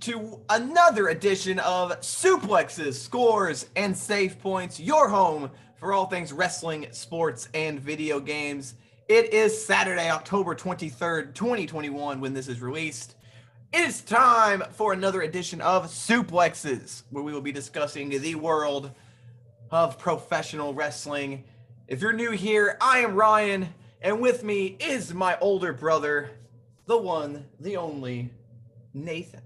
to another edition of Suplexes, Scores, and Save Points, your home for all things wrestling, sports, and video games. It is Saturday, October 23rd, 2021, when this is released. It is time for another edition of Suplexes, where we will be discussing the world of professional wrestling. If you're new here, I am Ryan, and with me is my older brother, the one, the only, Nathan.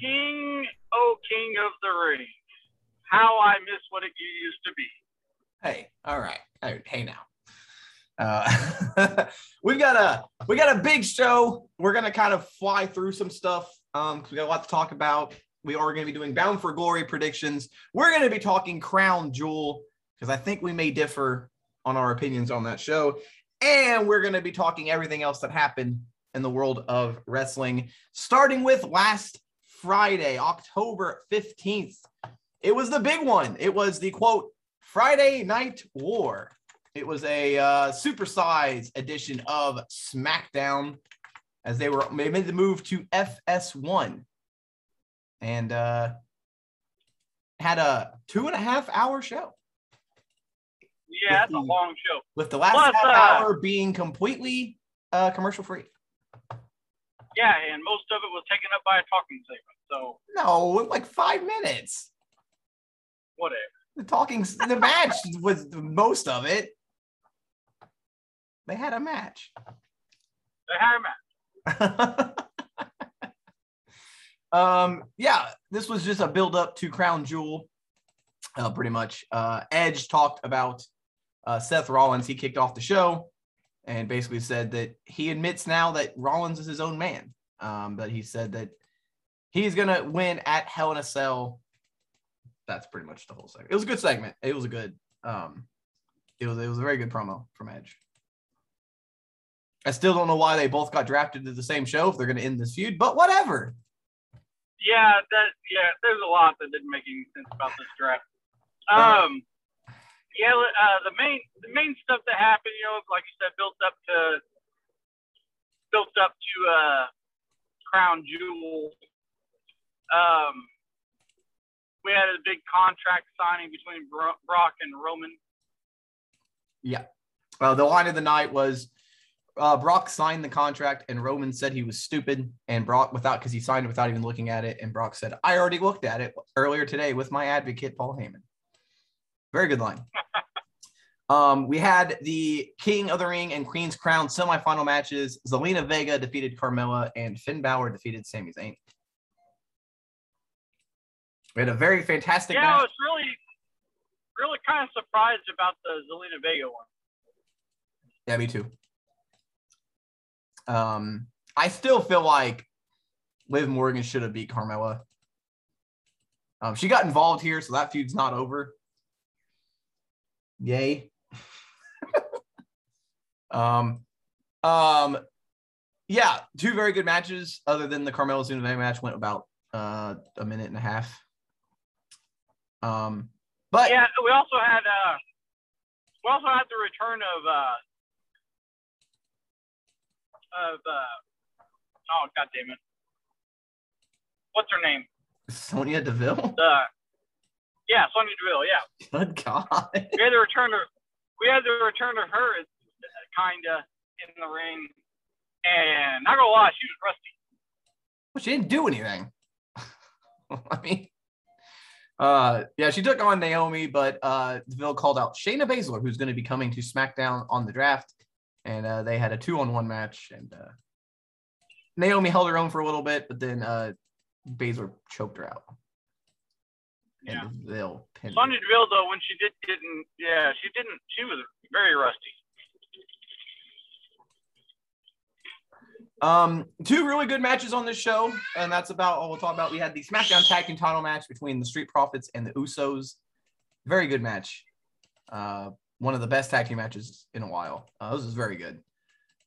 King, oh King of the Ring. How I miss what it used to be. Hey, all right. Hey, now. Uh, we've got a we got a big show. We're gonna kind of fly through some stuff. Um, we got a lot to talk about. We are to be doing Bound for Glory predictions. We're to be talking Crown Jewel because I think we may differ on our opinions on that show. And we're to be talking everything else that happened in the world of wrestling, starting with last Friday, October 15th. It was the big one. It was the quote, Friday Night War. It was a uh, supersized edition of SmackDown as they were they made the move to FS1 and uh, had a two and a half hour show. Yeah, it's a long show. With the last Plus, half uh, hour being completely uh, commercial free. Yeah, and most of it was taken up by a talking segment. So No, like five minutes. whatever. The talking, the match was the most of it. They had a match. They had a match. um, yeah, this was just a build up to Crown Jewel, uh, pretty much. Uh, Edge talked about uh, Seth Rollins. He kicked off the show and basically said that he admits now that Rollins is his own man. Um, but he said that he's gonna win at Hell in a Cell. That's pretty much the whole segment. It was a good segment. It was a good. Um, it was it was a very good promo from Edge. I still don't know why they both got drafted to the same show if they're going to end this feud, but whatever. Yeah, that yeah, there's a lot that didn't make any sense about this draft. Um yeah, uh, the main the main stuff that happened, you know, like you said, built up to built up to uh Crown Jewel. Um we had a big contract signing between Bro- Brock and Roman. Yeah. Uh, the line of the night was uh, Brock signed the contract and Roman said he was stupid. And Brock, without, because he signed it without even looking at it. And Brock said, I already looked at it earlier today with my advocate, Paul Heyman. Very good line. um, we had the King of the Ring and Queen's Crown semifinal matches. Zelina Vega defeated Carmella and Finn Balor defeated Sami Zayn. We had a very fantastic Yeah, I was really really kind of surprised about the Zelina Vega one. Yeah, me too. Um, I still feel like Liv Morgan should have beat Carmella. Um, she got involved here, so that feud's not over. Yay. um, um, yeah, two very good matches. Other than the Carmella Zelina Vega match, went about uh, a minute and a half. Um, but Yeah, we also had uh we also had the return of uh of uh oh god damn it. What's her name? Sonya Deville. The yeah, Sonya Deville, yeah. Good God. We had the return of we had the return of her kinda in the ring. And not gonna lie, she was rusty. Well, she didn't do anything. I mean, uh, yeah, she took on Naomi, but uh, Deville called out Shayna Baszler, who's going to be coming to SmackDown on the draft, and uh, they had a two-on-one match, and uh, Naomi held her own for a little bit, but then uh, Baszler choked her out. Yeah. And Deville pinned her. Sonya Deville though, when she did didn't yeah, she didn't she was very rusty. Um, two really good matches on this show, and that's about all we'll talk about. We had the SmackDown Tag Team Title match between the Street Profits and the Usos. Very good match. Uh, one of the best tag team matches in a while. Uh, this was very good.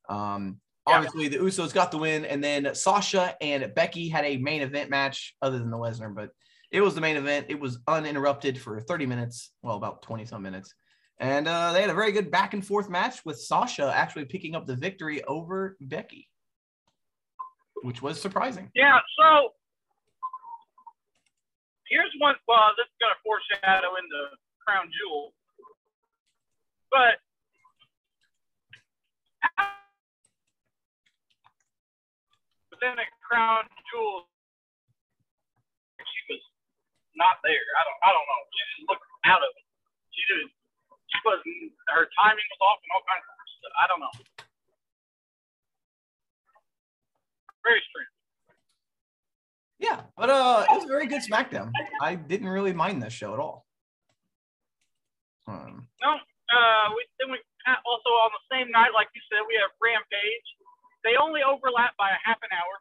Um, obviously the Usos got the win, and then Sasha and Becky had a main event match, other than the Lesnar, but it was the main event. It was uninterrupted for 30 minutes, well, about 20 some minutes. And uh, they had a very good back and forth match with Sasha actually picking up the victory over Becky. which was surprising. Yeah, so here's one. Well, this is going to foreshadow into Crown Jewel, but within a Crown Jewel, not there. I don't. I don't know. She just looked out of it. She just. She was. Her timing was off and all kinds of stuff. I don't know. Very strange. Yeah, but uh, it was a very good SmackDown. I didn't really mind this show at all. Um, No, uh, we then we also on the same night, like you said, we have Rampage. They only overlap by a half an hour.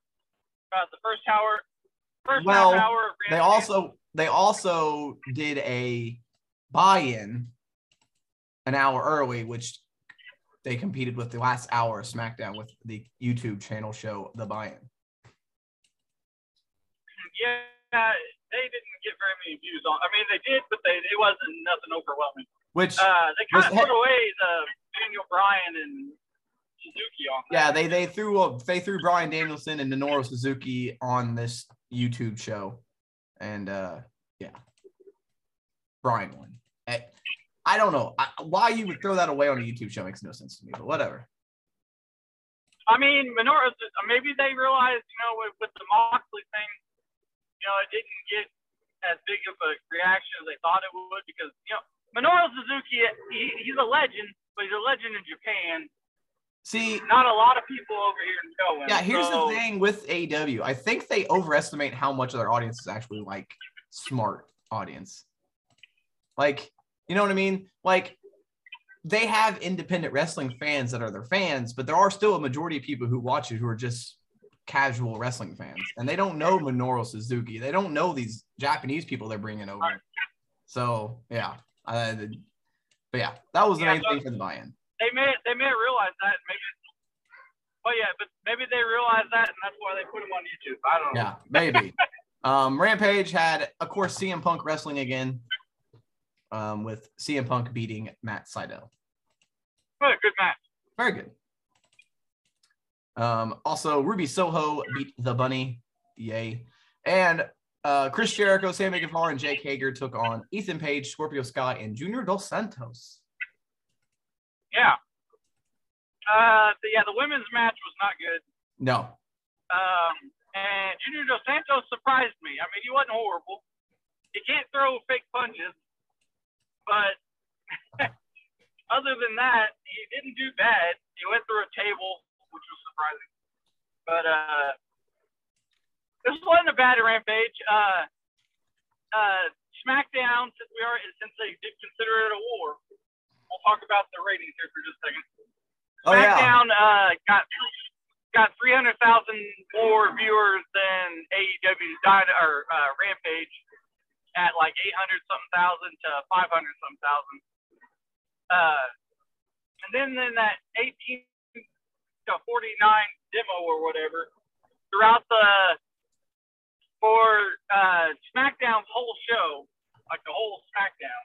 Uh, the first hour, first Well, half hour. Of they also they also did a buy-in an hour early, which they competed with the last hour of SmackDown with the YouTube channel show The Buy-in. yeah, they didn't get very many views on. I mean, they did, but they it wasn't nothing overwhelming. Which Uh, they kind of put away the Daniel Bryan and Suzuki on. that. yeah, they they threw a, they threw Bryan Danielson and Minoru Suzuki on this YouTube show, and uh yeah, Brian won. I, don't know I, why you would throw that away on a YouTube show makes no sense to me, but whatever. I mean, Minoru. Maybe they realized, you know, with, with the Moxley thing, you know, it didn't get as big of a reaction as they thought it would because you know Minoru Suzuki, he, he's a legend, but he's a legend in Japan. See, Not a lot of people over here know him. Yeah, here's so, the thing with AEW. I think they overestimate how much of their audience is actually like smart audience. Like, you know what I mean? Like, they have independent wrestling fans that are their fans, but there are still a majority of people who watch it who are just casual wrestling fans, and they don't know Minoru Suzuki. They don't know these Japanese people they're bringing over. So yeah, uh, but yeah, that was the Yeah, main thing for the buy-in. They may they may realize that maybe. Oh yeah, but maybe they realize that, and that's why they put him on YouTube. I don't know. Yeah, maybe. um, Rampage had, of course, CM Punk wrestling again, um, with CM Punk beating Matt Sydal. But a good match. Very good. Um, also, Ruby Soho beat the Bunny. Yay. And uh, Chris Jericho, Sammy Guevara, and Jake Hager took on Ethan Page, Scorpio Sky, and Junior Dos Santos. Yeah. Uh, the, yeah, the women's match was not good. No. Um, and Junior Dos Santos surprised me. I mean, he wasn't horrible. He can't throw fake punches, but other than that, he didn't do bad. He went through a table, which was surprising. But uh, this wasn't a bad rampage. Uh, uh, SmackDown, since we are, since they did consider it a war, we'll talk about the ratings here for just a second. Oh, yeah. SmackDown uh, got got 300,000 more viewers than AEW's Dyna, or uh, Rampage at like 800 something thousand to 500 something thousand. Uh, and then in that 18 to 49 demo or whatever, throughout the for uh, SmackDown's whole show, like the whole SmackDown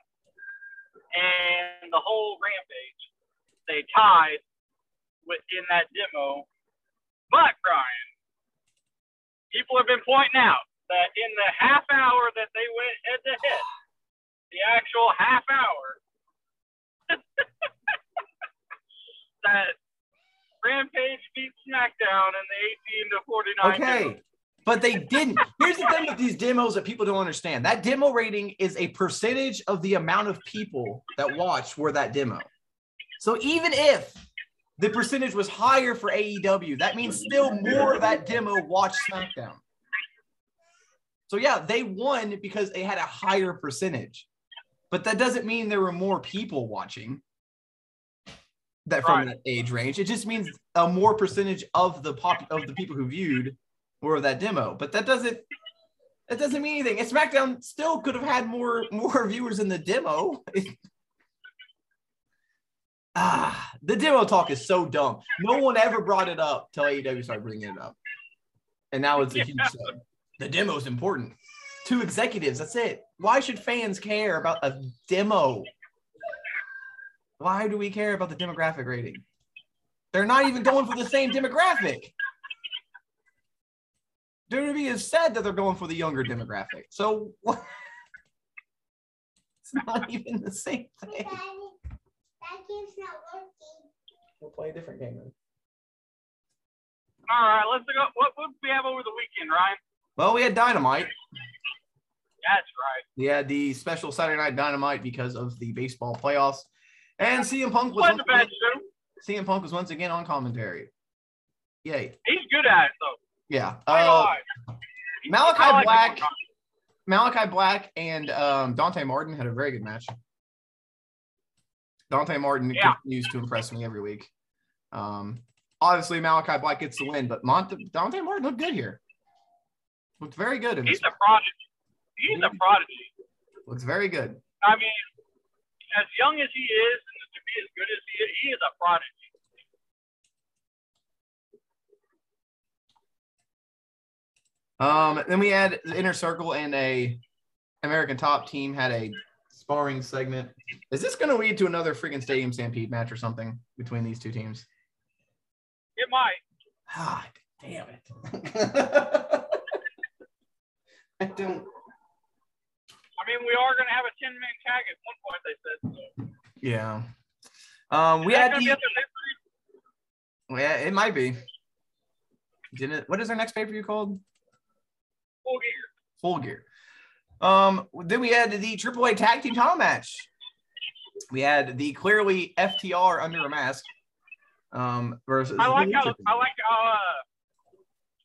and the whole Rampage, they tied within that demo. But Brian, people have been pointing out that in the half hour that they went head to head, the actual half hour, that Rampage beat SmackDown in the 18 to 49. Okay. demo. But they didn't. Here's the thing with these demos that people don't understand. That demo rating is a percentage of the amount of people that watched for that demo. So even if the percentage was higher for AEW, that means still more of that demo watched SmackDown. So yeah, they won because they had a higher percentage. But that doesn't mean there were more people watching that from Right. that age range. It just means a more percentage of the pop of the people who viewed were that demo. But that doesn't that doesn't mean anything. And SmackDown still could have had more more viewers in the demo. ah, the demo talk is so dumb. No one ever brought it up till AEW started bringing it up, and now it's a huge thing. The demo is important. Two executives. That's it. Why should fans care about a demo? Why do we care about the demographic rating? They're not even going for the same demographic. WWE has said that they're going for the younger demographic. So what? it's not even the same thing. That game's not working. We'll play a different game then. All right, let's go. What what did we have over the weekend, Ryan? Well, we had Dynamite. That's right. We had the special Saturday Night Dynamite because of the baseball playoffs, and CM Punk was Wasn't once again, show. CM Punk was once again on commentary. Yay! He's good at it though. Yeah. I ain't gonna Uh. Malachi I like him Black- Malachi Black and um, Dante Martin had a very good match. Dante Martin Yeah. continues to impress me every week. Um, obviously, Malachi Black gets the win, but Mont- Dante Martin looked good here. Looked very good He's a prodigy. He's a prodigy. Looks very good. I mean, as young as he is, and to be as good as he is, he is a prodigy. Um, then we had the inner circle and a American top team had a sparring segment. Is this going to lead to another freaking stadium stampede match or something between these two teams? It might. God damn it. I don't. I mean, we are going to have a 10 man tag at one point, they said. So. Yeah. Um, we had the, at the next yeah, it might be. Didn't it, what is our next pay per view called? Full gear? Full Gear. Um, then we had the AAA Tag Team Title match. We had the clearly FTR under a mask. Um, versus I like how I like how uh,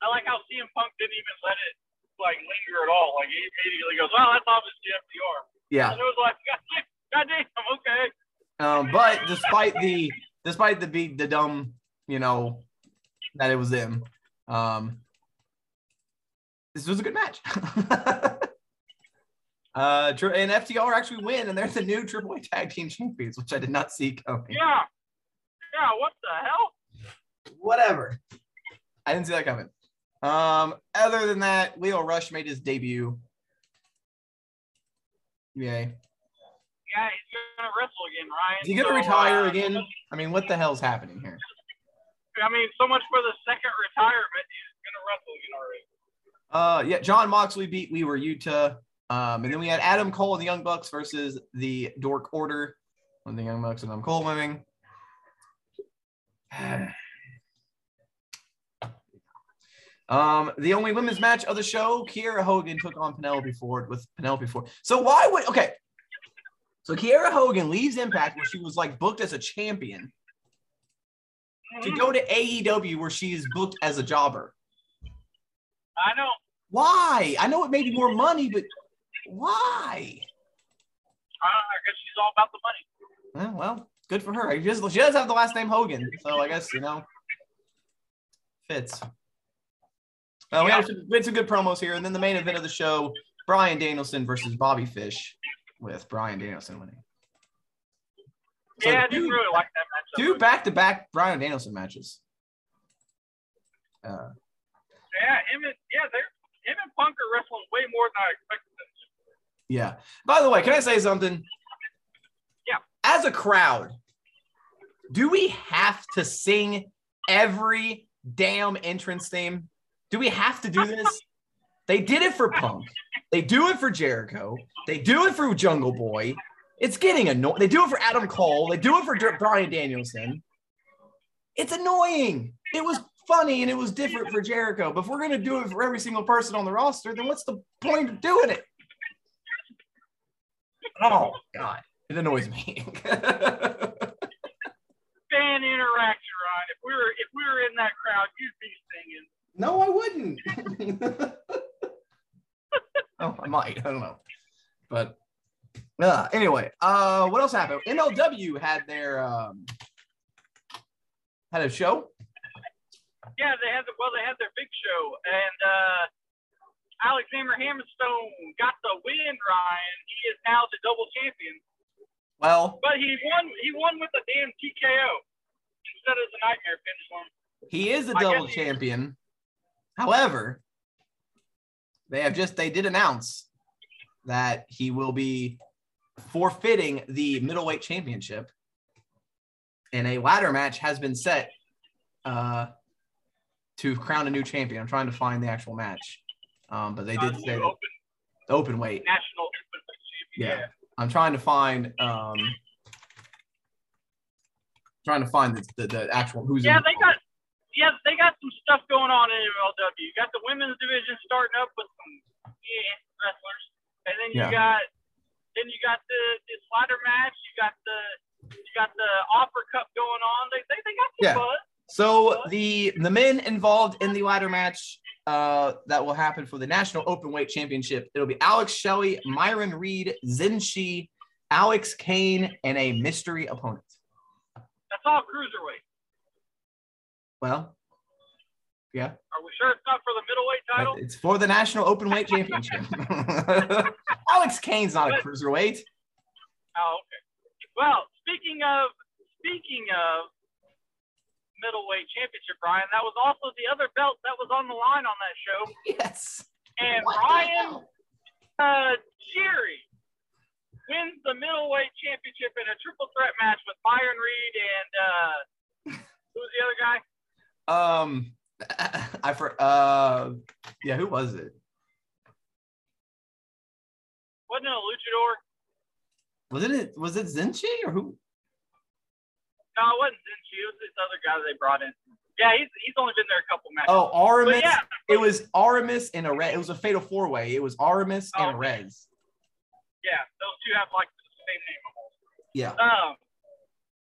I like how CM Punk didn't even let it like linger at all. Like he immediately goes, "Oh, that's obviously FTR," Yeah. and it was like, "God damn, okay." Um, but despite the despite the beat the dumb, you know, that it was them, um, this was a good match. uh, and FTR actually win, and they're the new AAA Tag Team Champions, which I did not see coming. Yeah, yeah. What the hell? Whatever. I didn't see that coming. Um, other than that, Lio Rush made his debut. Yay. Yeah, he's gonna wrestle again, Ryan. Is he gonna So, retire uh, again? I mean, what the hell's happening here? I mean, so much for the second retirement. He's gonna wrestle again already. Uh, yeah, Jon Moxley beat Wheeler Yuta. Um, and then we had Adam Cole and the Young Bucks versus the Dork Order. When the Young Bucks and Adam Cole winning. Um, the only women's match of the show, Kiera Hogan took on Penelope Ford with Penelope Ford. So why would okay? So Kiera Hogan leaves Impact where she was like booked as a champion to go to AEW where she is booked as a jobber. I know. Why? I know it made more money, but why? I guess she's all about the money. Eh, well, good for her. She does, she does have the last name Hogan, so I guess you know fits. Uh, we, had some, we had some good promos here, and then the main event of the show: Bryan Danielson versus Bobby Fish, with Bryan Danielson winning. So yeah, I didn't really like that match. two back-to-back Bryan Danielson matches. Uh, Yeah, him and yeah, they're him and Punk are wrestling way more than I expected them to. Yeah. By the way, can I say something? Yeah. As a crowd, do we have to sing every damn entrance theme? Do we have to do this? They did it for Punk. They do it for Jericho. They do it for Jungle Boy. It's getting annoying. They do it for Adam Cole. They do it for Bryan Danielson. It's annoying. It was funny and it was different for Jericho. But if we're going to do it for every single person on the roster, then what's the point of doing it? Oh God, it annoys me. Fan interaction, Ryan. If we were if we were in that crowd, you'd be singing. no, I wouldn't. oh, I might. I don't know. But uh, anyway, uh, what else happened? MLW had their um, had a show. Yeah, they had the well, they had their big show, and uh, Alexander Hammerstone got the win. Ryan, he is now the double champion, Well, but he won. He won with a damn TKO instead of the nightmare finish he is the double champion. However, they have just they did announce that he will be forfeiting the middleweight championship, and a ladder match has been set uh, to crown a new champion. I'm trying to find the actual match, um, but they Uh, did say open the open weight. national open champion. Yeah. I'm trying to find um trying to find the, the, the actual who's Yeah, in they got yeah, they got some stuff going on in MLW. You got the women's division starting up with some yeah, wrestlers, and then you Yeah. got then you got the this ladder match. You got the you got the Opera Cup going on. They they, they got some Yeah. buzz. So the the men involved in the ladder match uh, that will happen for the National Open Weight Championship. It'll be Alex Shelley, Myron Reed, Zenshi, Alex Kane, and a mystery opponent. That's all cruiserweight. Well, yeah, Are we sure it's not for the middleweight title? it's for the National Open Weight Championship. Alex Kane's not a cruiserweight. Oh, okay. Well, speaking of speaking of middleweight championship, Ryan, that was also the other belt that was on the line on that show. Yes. And What the Ryan uh, Jerry wins the middleweight championship in a triple threat match with Myron Reed and uh, who's the other guy? Um, I for uh, yeah, who was it? Wasn't it a luchador? Was it was it Zenshi or who? No, it wasn't Zenshi. It was this other guy they brought in. Yeah, he's he's only been there a couple matches. Oh, Aramis. yeah, It was Aramis and a It was a fatal four way. It was Aramis and Oh, okay. Rez. yeah, those two have like the same name almost. Yeah. Um,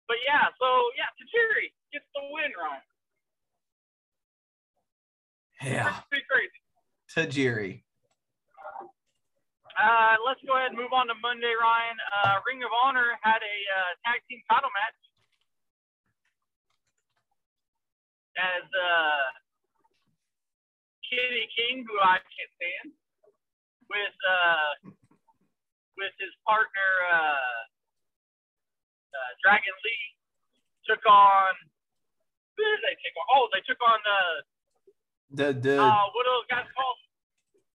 but yeah, so yeah, Tajiri gets the win, Ryan. Yeah. Pretty crazy. Tajiri. Uh, let's go ahead and move on to Monday, Ryan. Uh, Ring of Honor had a uh, tag team title match as uh, Kenny King, who I can't stand, with uh, with his partner uh, uh, Dragon Lee, took on. Who did they take on? Oh, they took on the. The the Uh, what are those guys called?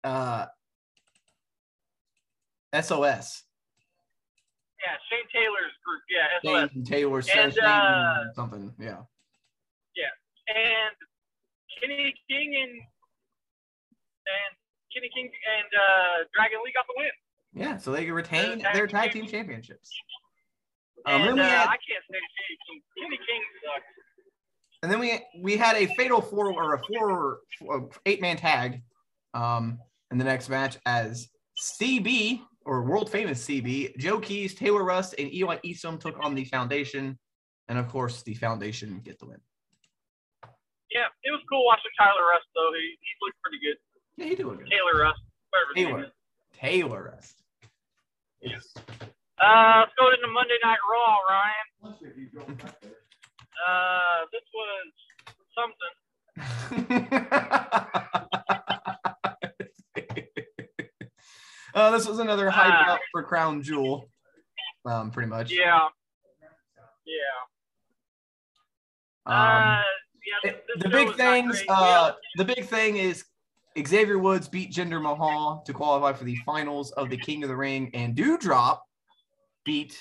uh SOS. Yeah, Shane Taylor's group. Yeah, SOS. Shane Taylor And, uh, something. Yeah. And Kenny King and and Kenny King and uh, Dragon Lee got the win. Yeah. So they retain tag their tag team championships. Um, And then we uh, had, I can't say Kenny King. Kenny King sucks. and then we we had a fatal four or a four, four eight man tag um in the next match as CB or world famous CB Joe Keys Taylor Rust and Eli Isom took on the Foundation and of course the Foundation get the win. Yeah, it was cool watching Tyler Rust though. He he looked pretty good. Yeah, he doing good. Taylor Rust, whatever Taylor is. Taylor Rust. Yes. Uh, let's go into Monday Night Raw, Ryan. Uh, this was something. uh, this was another hype Uh, up for Crown Jewel, um, pretty much. Yeah. Yeah. Um, uh, yeah. the big was things, great. uh, the big thing is Xavier Woods beat Jinder Mahal to qualify for the finals of the King of the Ring, and Doudrop beat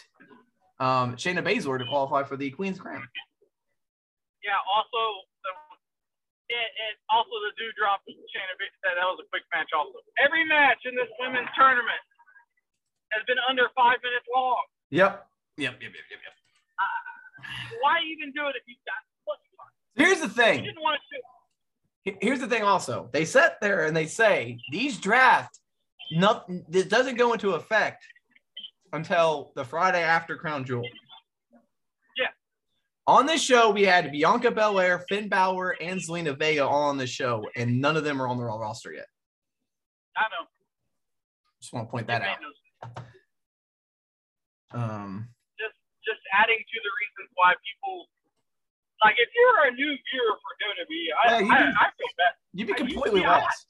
um, Shayna Baszler to qualify for the Queen's Crown. yeah, also, and, and also the Doudrop Shayna Baszler said that was a quick match. Also, every match in this women's tournament has been under five minutes long. Yep. Yep. Yep. Yep. Yep. yep. Why even do it if you've got what Here's the thing. didn't want to? Here's the thing. Also, they sit there and they say these draft, nothing. This doesn't go into effect until the Friday after Crown Jewel. Yeah. On this show, we had Bianca Belair, Finn Balor, and Zelina Vega all on the show, and none of them are on the Raw roster yet. I know. Just want to point that out. Um, Just just adding to the reasons why people like if you're a new viewer for WWE, I Yeah, you I. I feel bad. you'd be I used to completely out. lost.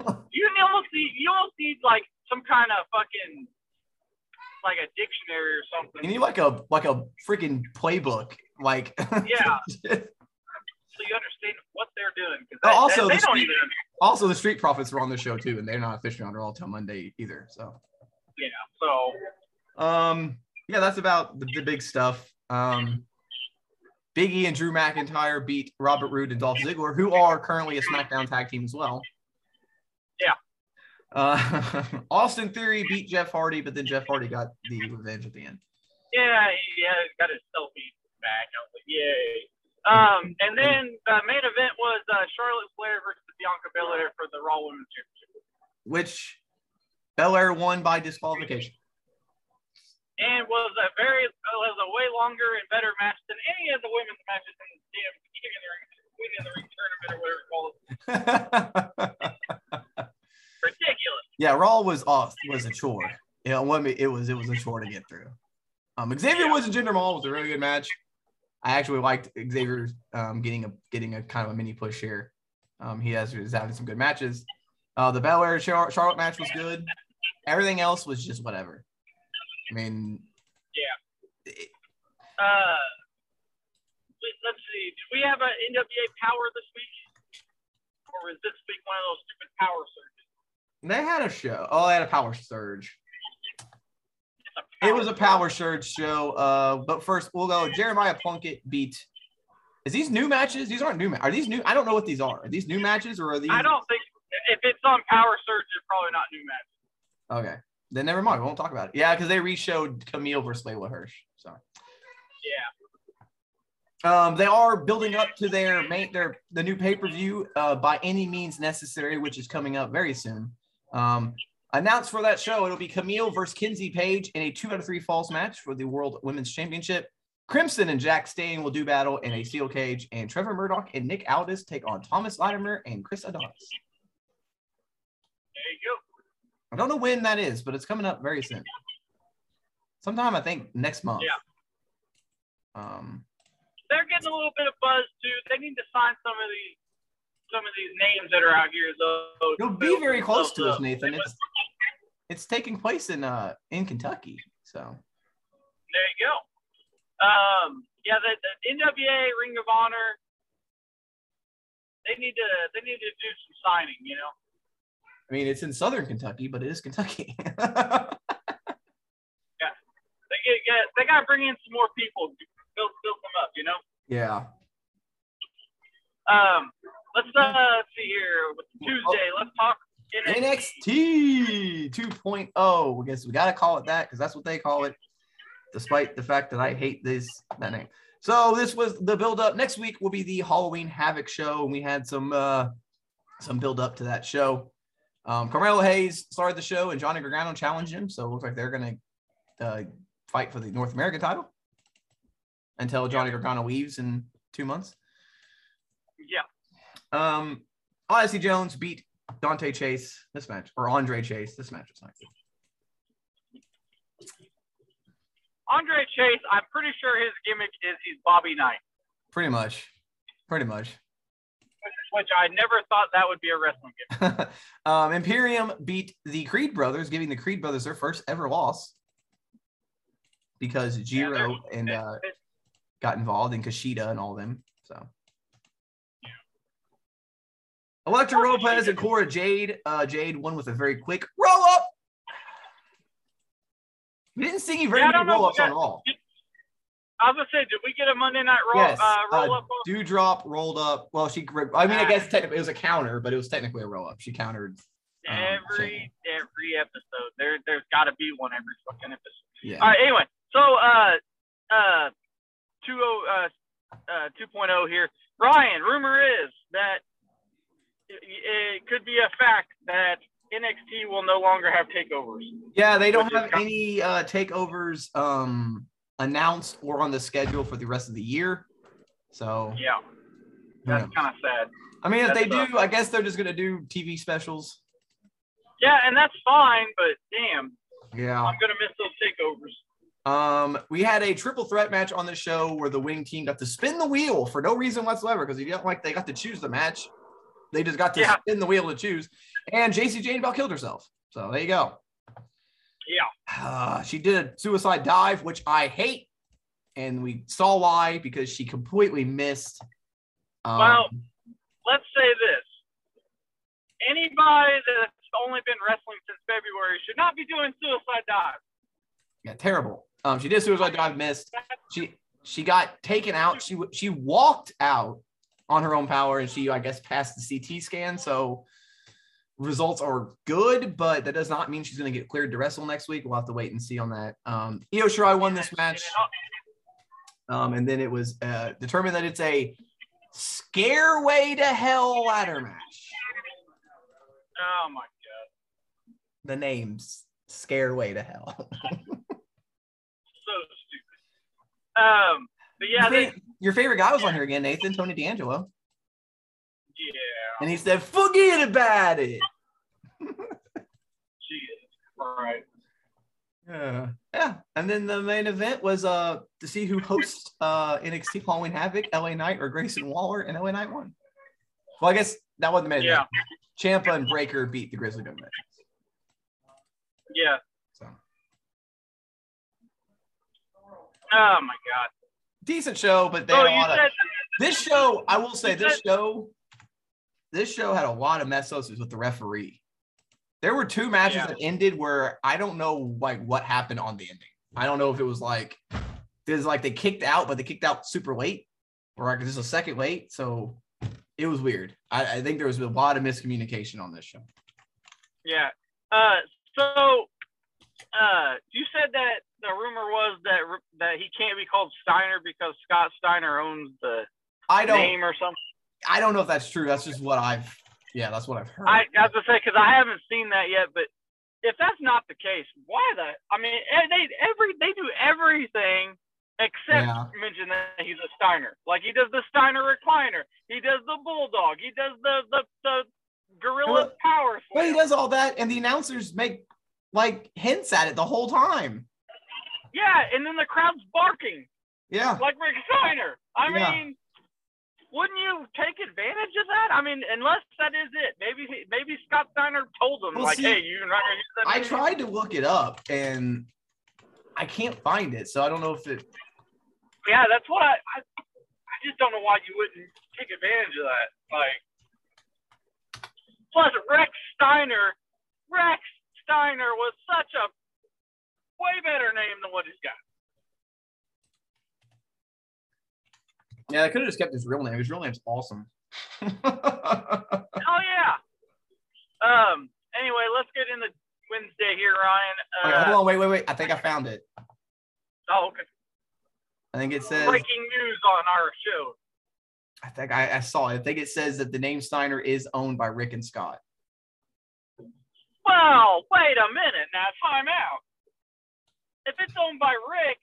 You almost need you almost need like some kind of fucking like a dictionary or something. You need like a like a freaking playbook, like Yeah. so you understand what they're doing. Oh, they- also, the street- even. also, the Street Profits were on the show too, and they're not officially on Raw till Monday either. So. Yeah. So Um, yeah, that's about the, the big stuff. Um, Big E and Drew McIntyre beat Robert Roode and Dolph Ziggler, who are currently a SmackDown tag team as well. Yeah. Uh, Austin Theory beat Jeff Hardy, but then Jeff Hardy got the revenge at the end. Yeah, he yeah, got his selfie back. I was like, yay. Um, and then the main event was uh, Charlotte Flair versus Bianca Belair for the Raw Women's Championship. Which Belair won by disqualification. And was a very was a way longer and better match than any of the women's matches in the damn King in the Ring, Queen in the Ring tournament or whatever you call it. Ridiculous. yeah, Raw was off was a chore. You know, it was it was a chore to get through. Um, Xavier Woods and Jinder Mahal was a really good match. I actually liked Xavier um, getting a getting a kind of a mini push here. Um, he has is having some good matches. Uh, the Belair Char- Charlotte match was good. Everything else was just whatever. I mean, Uh, let's see. Did we have an NWA Power this week, or was this week one of those stupid Power surges? they had a show. Oh, they had a Power Surge. It was a Power Surge show. Uh, but first we'll go. Jeremiah Plunkett beat. Is these new matches? These aren't new. Ma- are these new? I don't know what these are. Are these new matches or are these? I don't think if it's on Power Surge, it's probably not new matches. Okay. Then never mind. We won't talk about it. Yeah, because they re-showed Kamille versus Leyla Hirsch. So Yeah. um, they are building up to their main their the new pay-per-view uh, by any means necessary, which is coming up very soon. Um, announced for that show, it'll be Kamille versus Kinsey Page in a two out of three falls match for the World Women's Championship. Crimson and Jax Dane will do battle in a steel cage, and Trevor Murdoch and Nick Aldis take on Thomas Latimer and Chris Adonis. There you go. I don't know when that is, but it's coming up very soon. Sometime I think next month. Yeah. Um, They're getting a little bit of buzz too. They need to sign some of these some of these names that are out here though. you'll be very close to us, Nathan. It's it's taking place in uh in Kentucky. So There you go. Um, yeah, the, the NWA Ring of Honor. They need to they need to do some signing. You know. I mean it's in southern Kentucky, but it is Kentucky. Yeah, they get, get they got to bring in some more people, build build them up. You know. yeah. Um, let's uh see here. With Tuesday, let's talk. NXT 2.0. I guess we gotta call it that because that's what they call it, despite the fact that I hate this that name. So this was the build up. Next week will be the Halloween Havoc show, and we had some uh some build up to that show. Um, Carmelo Hayes started the show, and Johnny Gargano challenged him. So it looks like they're gonna uh, fight for the North American title until Johnny Gargano leaves in two months. Yeah. Um, Odyssey Jones beat Dante Chase this match, or Andre Chase. This match was good. Andre Chase, I'm pretty sure his gimmick is he's Bobby Knight, Pretty much. Pretty much. Which, I never thought that would be a wrestling game. um, Imperium beat the Creed brothers, giving the Creed brothers their first ever loss because Jiro they're- and uh, got involved and Kushida and all them. So. Elektra Lopez and Cora Jade. Uh, Jade won with a very quick roll up. We didn't see any very Yeah, many roll ups on got- Raw. I was gonna say, did we get a Monday Night Raw Yes, uh, uh, roll up? Doudrop rolled up. Well, she. I mean, I guess technically it was a counter, but it was technically a roll up. She countered. um, every every episode. There there's got to be one every fucking episode. Yeah. All right. Anyway, so uh uh two oh uh uh 2.0 here. Ryan, rumor is that it, it could be a fact that NXT will no longer have takeovers. Yeah, they don't have any uh, takeovers um, announced or on the schedule for the rest of the year. So, Yeah, that's kind of sad. I mean, if they that's, do, I guess they're just gonna do TV specials. Yeah, and that's fine, but damn, Yeah. I'm gonna miss those takeovers. Um, we had a triple threat match on the show where the wing team got to spin the wheel for no reason whatsoever because you don't like they got to choose the match. They just got to Yeah. spin the wheel to choose. And Jacy Jayne about killed herself. So there you go. Yeah. Uh, she did a suicide dive, which I hate, and we saw why because she completely missed. Um, Well- Let's say this: anybody that's only been wrestling since February should not be doing suicide dives. yeah, terrible. Um, she did suicide dive, missed. She she got taken out. She she walked out on her own power, and she I guess passed the CT scan. So results are good, but that does not mean she's going to get cleared to wrestle next week. We'll have to wait and see on that. Um, Io Shirai won this match, um, and then it was uh, determined that it's a scareway to hell ladder match. Oh my god, The name's scareway to hell. so stupid. Um, but yeah, your, they, favorite, your favorite guy was on here again, Nathan Tony D'Angelo, yeah, and he said, "Forget about it." Jesus Christ. Yeah. Yeah. And then the main event was uh to see who hosts uh NXT Halloween Havoc, LA Knight or Grayson Waller, and LA Knight won. Well, I guess that wasn't the main Yeah, event. Ciampa and Breakker beat the Grizzly Gun match. yeah. So Oh my god. decent show, but they Oh, had a you lot of said this show, I will say this show, this show had a lot of mess ups with the referee. There were two matches Yeah. that ended where I don't know like what happened on the ending. I don't know if it was like there's like they kicked out, but they kicked out super late, or like just a second late. So it was weird. I, I think there was a lot of miscommunication on this show. Yeah. Uh, so, uh, you said that the rumor was that that he can't be called Steiner because Scott Steiner owns the I don't name or something. I don't know if that's true. That's just what I've yeah, that's what I've heard. I, I was gonna say because I haven't seen that yet, but if that's not the case, why the? I mean, eh, they every they do everything except Yeah. mention that he's a Steiner. Like he does the Steiner recliner, he does the bulldog, he does the the the gorilla Well, power but he does all that, and the announcers make like hints at it the whole time. Yeah, and then the crowd's barking. Yeah. like Rick Steiner. I Yeah. mean, wouldn't you take advantage of that? I mean, unless that is it. Maybe maybe Scott Steiner told him Well, like, see, "Hey, you're not gonna use that." I name?" tried to look it up and I can't find it. So I don't know if it. Yeah, that's what I, I. I just don't know why you wouldn't take advantage of that. Like, plus Rex Steiner, Rex Steiner was such a way better name than what he's got. Yeah, they could have just kept his real name. His real name's awesome. Oh yeah. Um. Anyway, let's get into Wednesday here, Ryan. Uh, Okay, hold on, wait, wait, wait. I think I found it. Oh, okay. I think it says. breaking news on our show. I think I, I saw it. I think it says that the name Steiner is owned by Rick and Scott. Well, wait a minute now, time out. If it's owned by Rick,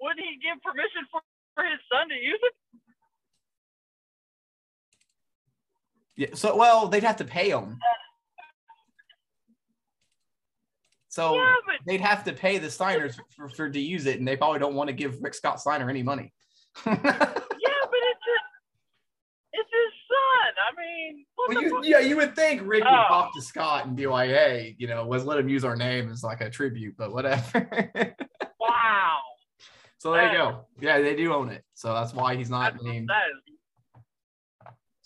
wouldn't he give permission for, for his son to use it? Yeah. So well, they'd have to pay him. So Yeah, but they'd have to pay the Steiners for, for to use it, and they probably don't want to give Rick Scott Steiner any money. yeah, but it's his, it's his son. I mean, Well, you, yeah, you would think Rick would Oh. talk to Scott and be like, "Hey, you know, let's let him use our name as like a tribute," but whatever. So there you go. Yeah, they do own it, so that's why he's not That's, named That is,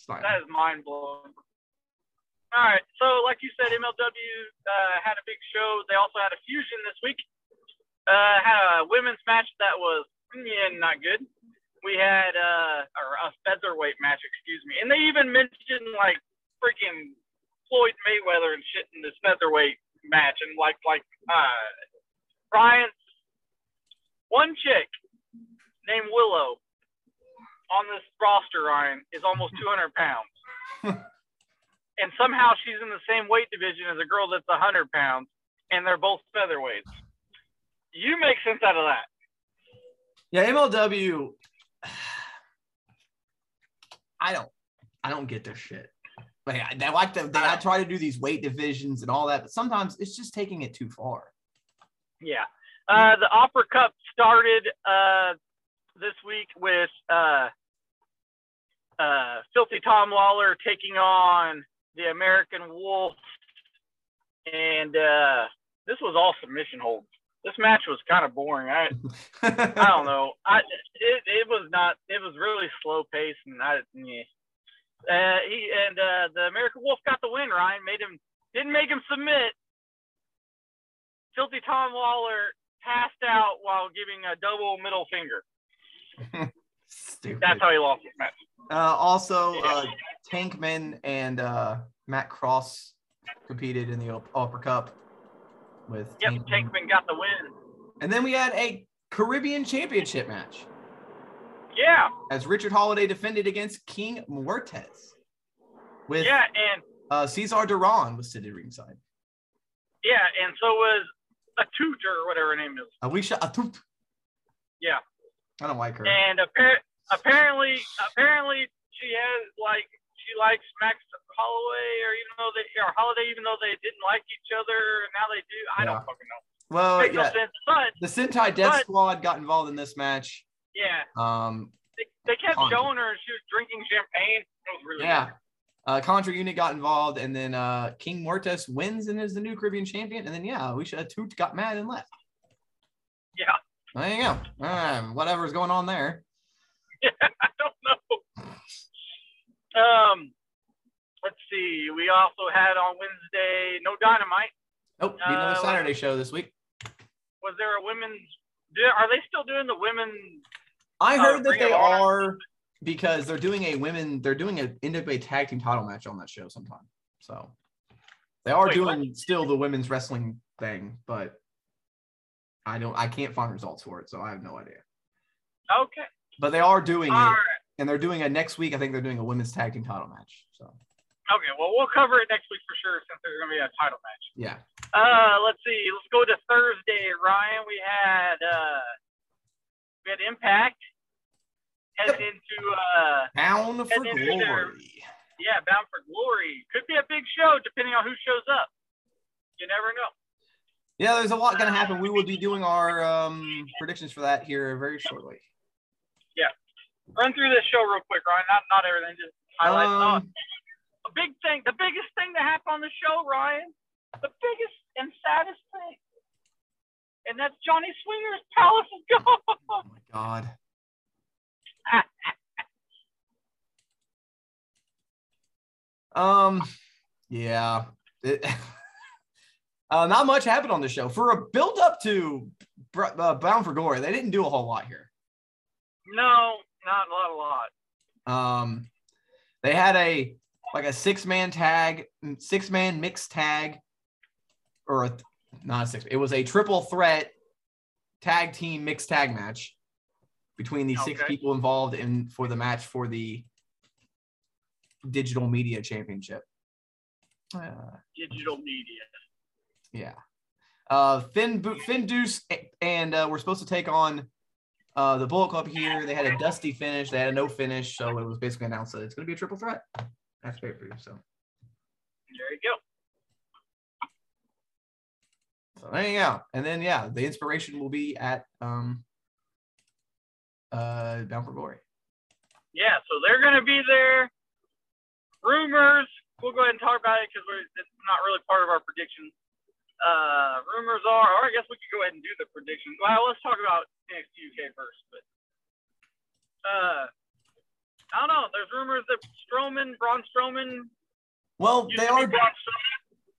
that is mind blowing. All right, so like you said, MLW uh, had a big show. They also had a fusion this week. Uh, had a women's match that was yeah, not good. We had uh, or a featherweight match, excuse me, and they even mentioned like freaking Floyd Mayweather and shit in this featherweight match, and like like uh, Ryan, one chick named Willow on this roster, Ryan, is almost 200 pounds. and somehow she's in the same weight division as a girl that's 100 pounds, and they're both featherweights. You make sense out of that. Yeah, MLW. I don't, I don't get this shit. Like I- they like to, they I uh, try to do these weight divisions and all that, but sometimes it's just taking it too far. Yeah. Uh, the Opera Cup started uh, this week with uh, uh, Filthy Tom Lawler taking on the American Wolf, and uh, this was all submission holds. This match was kind of boring. I I don't know. I it, it was not. It was really slow paced, and I yeah. Uh, he and uh, the American Wolf got the win. Ryan made him didn't make him submit. Filthy Tom Lawler passed out while giving a double middle finger. Stupid. That's how he lost this match. Uh, also, uh, Tankman and uh, Matt Cross competed in the Up- Opera Cup with Yep, Tankman. Tankman got the win. And then we had a Caribbean Championship match Yeah, as Richard Holliday defended against King Muertes with yeah, and uh, Cesar Duran was sitting ringside. yeah, and so was a tutor or whatever her name is. Alicia Atout. Yeah. I don't like her. And appar- apparently, apparently, she has like she likes Max Holloway, or even though they or Holliday, even though they didn't like each other, and now they do. I Yeah. don't fucking know. well, Makes no sense. But the Sentai Death But- Squad got involved in this match. yeah, Um, they, they kept showing her and she was drinking champagne. Really yeah. weird. Uh, Contra Unit got involved, and then uh, King Muertes wins and is the new Caribbean champion. And then yeah, we Alicia Atout got mad and left. Yeah, There you go. Uh, whatever's going on there. Yeah, I don't know. Um, let's see. We also had on Wednesday no dynamite. Oh, be another Uh, Saturday show this week. Was there a women's? Are they still doing the women? I Oh, heard that they are because they're doing a women, they're doing an NWA tag team title match on that show sometime. So they are Wait, what? doing still the women's wrestling thing, but I don't, I can't find results for it, so I have no idea. Okay. But they are doing All it, right. and they're doing it next week. I think they're doing a women's tag team title match. So Okay. Well, we'll cover it next week for sure since there's gonna be a title match. yeah, Uh, let's see. Let's go to Thursday, Ryan. We had uh, we had Impact headed into uh, bound for And then there- glory. yeah, Bound for Glory. Could be a big show depending on who shows up. You never know. Yeah, there's a lot going to happen. We will be doing our um, predictions for that here very shortly. Yeah, run through this show real quick, Ryan. Not not everything, just highlights. Uh, Um, a big thing, the biggest thing that happened on the show, Ryan, the biggest and saddest thing, and that's Johnny Swinger's Palace is gone. oh my god. Um, yeah. It- uh, not much happened on the show for a build up to uh, Bound for Glory. They didn't do a whole lot here. no, not a lot, a lot. Um, they had a like a six man tag, six man mixed tag, or a, not a six. It was a triple threat tag team mixed tag match between the six people involved in for the match for the digital media championship. Uh, Digital media. yeah. Uh, Finn, Bo- FinJuice and uh, we're supposed to take on uh, the Bullet Club here. They had a dusty finish. They had a no finish. So it was basically announced that it's going to be a triple threat. That's great for you. So, There you go. so there you go. And then, yeah, the inspiration will be at um, uh, Bound for Glory. Yeah, so they're going to be there. Rumors, we'll go ahead and talk about it because it's not really part of our predictions. Uh, rumors are, or I guess we could go ahead and do the predictions. Well, let's talk about NXT UK first. But uh, I don't know. There's rumors that Strowman, Braun Strowman, Well, they are.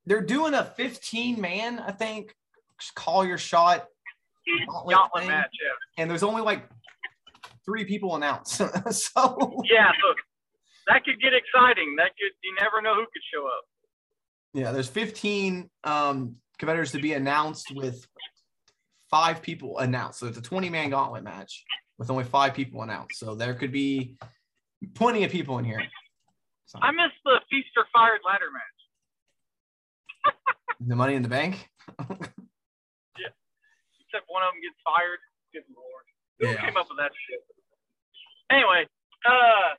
They're doing a 15 man, I think, call your shot gauntlet Gauntlet match. Yeah. and there's only like three people announced. so Yeah. So that could get exciting. That could. You never know who could show up. yeah, there's 15 um, competitors to be announced with five people announced. So it's a 20 man gauntlet match with only five people announced. So there could be plenty of people in here. So, I missed the Feast or Fired ladder match. the money in the bank. Yeah, except one of them gets fired. Good lord. Who Yeah. came up with that shit? Anyway, uh,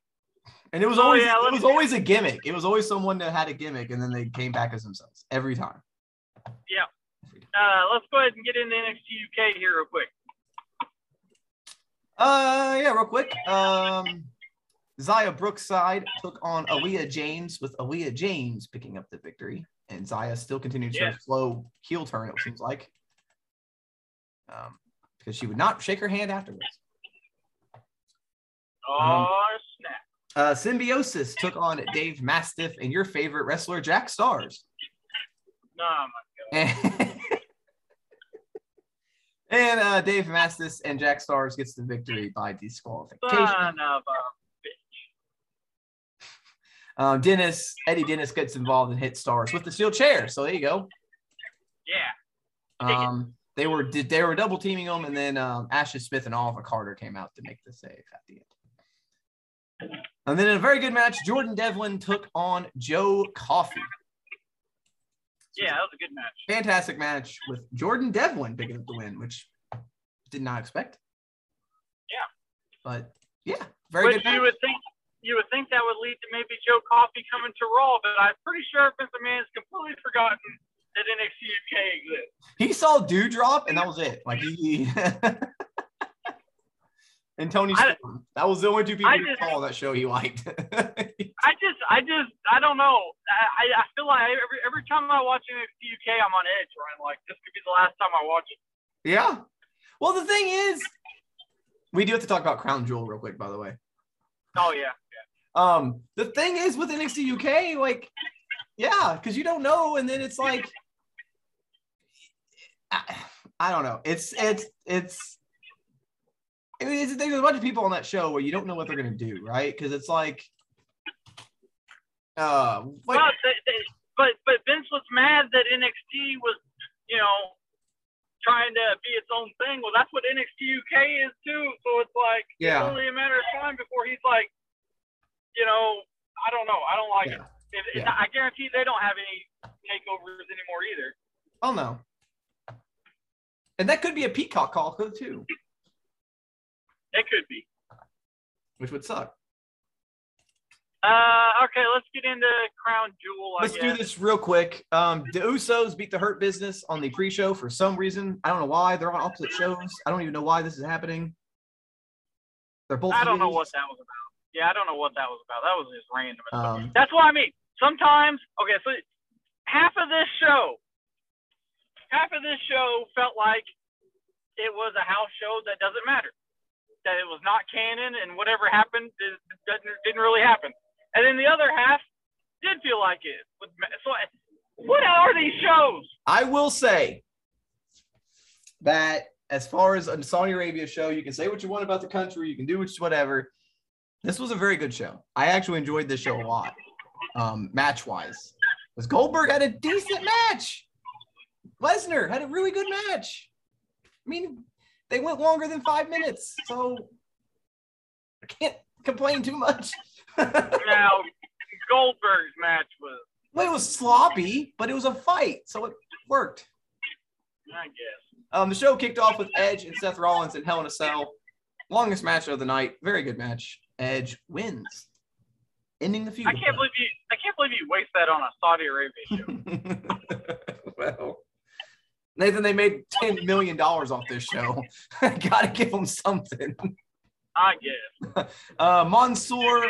And it was Oh, always yeah, it was always a gimmick. It was always someone that had a gimmick and then they came back as themselves every time. yeah. Uh, let's go ahead and get into NXT UK here real quick. Uh, yeah, real quick. Um, Xia Brookside took on Aleah James with Aleah James picking up the victory, and Xia still continued to show Yeah. slow heel turn. It seems like, um, because she would not shake her hand afterwards. Oh snap! Uh, Symbiosis took on Dave Mastiff and your favorite wrestler Jack Starz. Oh my god. And, uh, Dave Mastiff and Jack Starz gets the victory by disqualification. Son of a Um, Dennis, Eddie Dennis gets involved and hits Starz with the steel chair. So there you go. yeah. Um, they were they were double teaming them, and then um, Ashton Smith and Oliver Carter came out to make the save at the end. And then in a very good match, Jordan Devlin took on Joe Coffey. Yeah, that was a good match. Fantastic match with Jordan Devlin picking up the win, which did not expect. Yeah. But yeah, very but good. you match. would think you would think that would lead to maybe Joe Coffey coming to Raw, but I'm pretty sure Vince McMahon's completely forgotten that NXT UK exists. He saw Doudrop, and that was it. Like he. and Tony I- That was the only two people just- saw that show he liked. I just, I just, I don't know. I, I feel like every every time I watch NXT UK, I'm on edge, Ryan. Like this could be the last time I watch it. yeah. Well, the thing is, we do have to talk about Crown Jewel real quick, by the way. Oh yeah, Um, the thing is with NXT UK, like, yeah, because you don't know, and then it's like, I, I don't know. It's it's it's. I mean, it's, there's a bunch of people on that show where you don't know what they're gonna do, right? Because it's like, uh, Well, they, they, but but Vince was mad that NXT was, you know, trying to be its own thing. Well, that's what NXT UK is too. So it's like Yeah. it's only a matter of time before he's like, you know, I don't know, I don't like Yeah. it. Yeah. I guarantee they don't have any takeovers anymore either. oh no. And that could be a peacock call too, It could be. which would suck. Uh, okay, let's get into Crown Jewel. I Let's guess. do this real quick. Um, the Usos beat the Hurt Business on the pre-show for some reason. I don't know why. They're on opposite shows. I don't even know why this is happening. They're both. I don't know what that was about. Yeah, I don't know what that was about. That was just random. Um, That's what I mean. Sometimes, okay, so half of this show, half of this show felt like it was a house show that doesn't matter, that it was not canon, and whatever happened didn't really happen. And then the other half did feel like it. So, what are these shows? I will say that as far as a Saudi Arabia show, you can say what you want about the country, you can do what whatever. This was a very good show. I actually enjoyed this show a lot, um, match wise. Because Goldberg had a decent match. Lesnar had a really good match. I mean, they went longer than five minutes, so I can't complain too much. Now, Goldberg's match was, well, it was sloppy, but it was a fight, so it worked. I guess. Um, the show kicked off with Edge and Seth Rollins in Hell in a Cell. Longest match of the night. Very good match. Edge wins, ending the feud. I can't believe you. I can't believe you waste that on a Saudi Arabia show. well, Nathan, they made ten million dollars off this show. Gotta give them something. I guess. Uh, Mansoor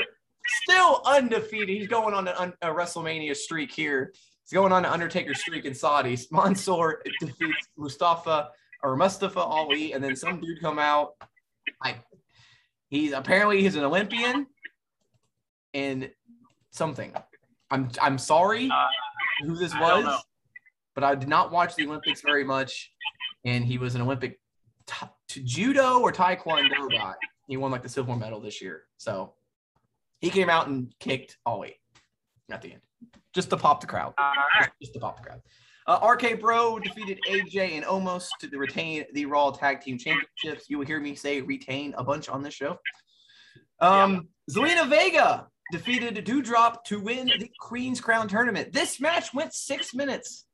still undefeated. He's going on an, a WrestleMania streak here. He's going on an Undertaker streak in Saudi. Mansoor defeats Mustafa or Mustafa Ali, and then some dude come out. I he's apparently he's an Olympian and something. I'm I'm sorry Uh, who this I don't know. was, but I did not watch the Olympics very much. And he was an Olympic t- to judo or taekwondo guy. He won like the silver medal this year. So he came out and kicked Ali at the end, just to pop the crowd. right. Just to pop the crowd. Uh, RK Bro defeated AJ and Omos to retain the Raw Tag Team Championships. You will hear me say retain a bunch on this show. Um, Zelina Vega defeated Doudrop to win the Queen's Crown tournament. This match went six minutes.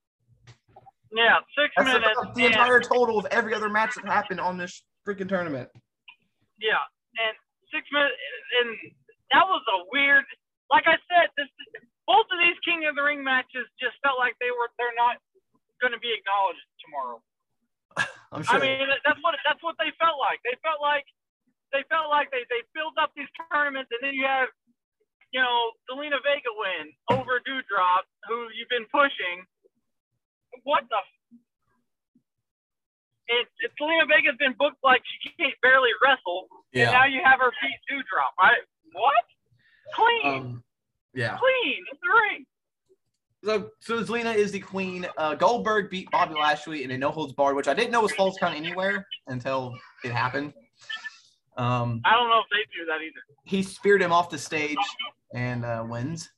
Yeah, six That's minutes. the and- entire total of every other match that happened on this freaking tournament. Yeah, and six minutes, and that was a weird. Like I said, this both of these King of the Ring matches just felt like they were they're not going to be acknowledged tomorrow. I'm sure. I mean, that's what that's what they felt like. They felt like they felt like they they build up these tournaments, and then you have you know Zelina Vega win over Doudrop, who you've been pushing. What the? It, it, Zelina Vega's been booked like she can't barely wrestle, and now you have her beat Doudrop. I what? Clean, Um, yeah. clean the ring. So, so Zelina is the queen. Uh, Goldberg beat Bobby Lashley in a no holds barred, which I didn't know was false count anywhere until it happened. Um, I don't know if they do that either. he speared him off the stage and uh, wins.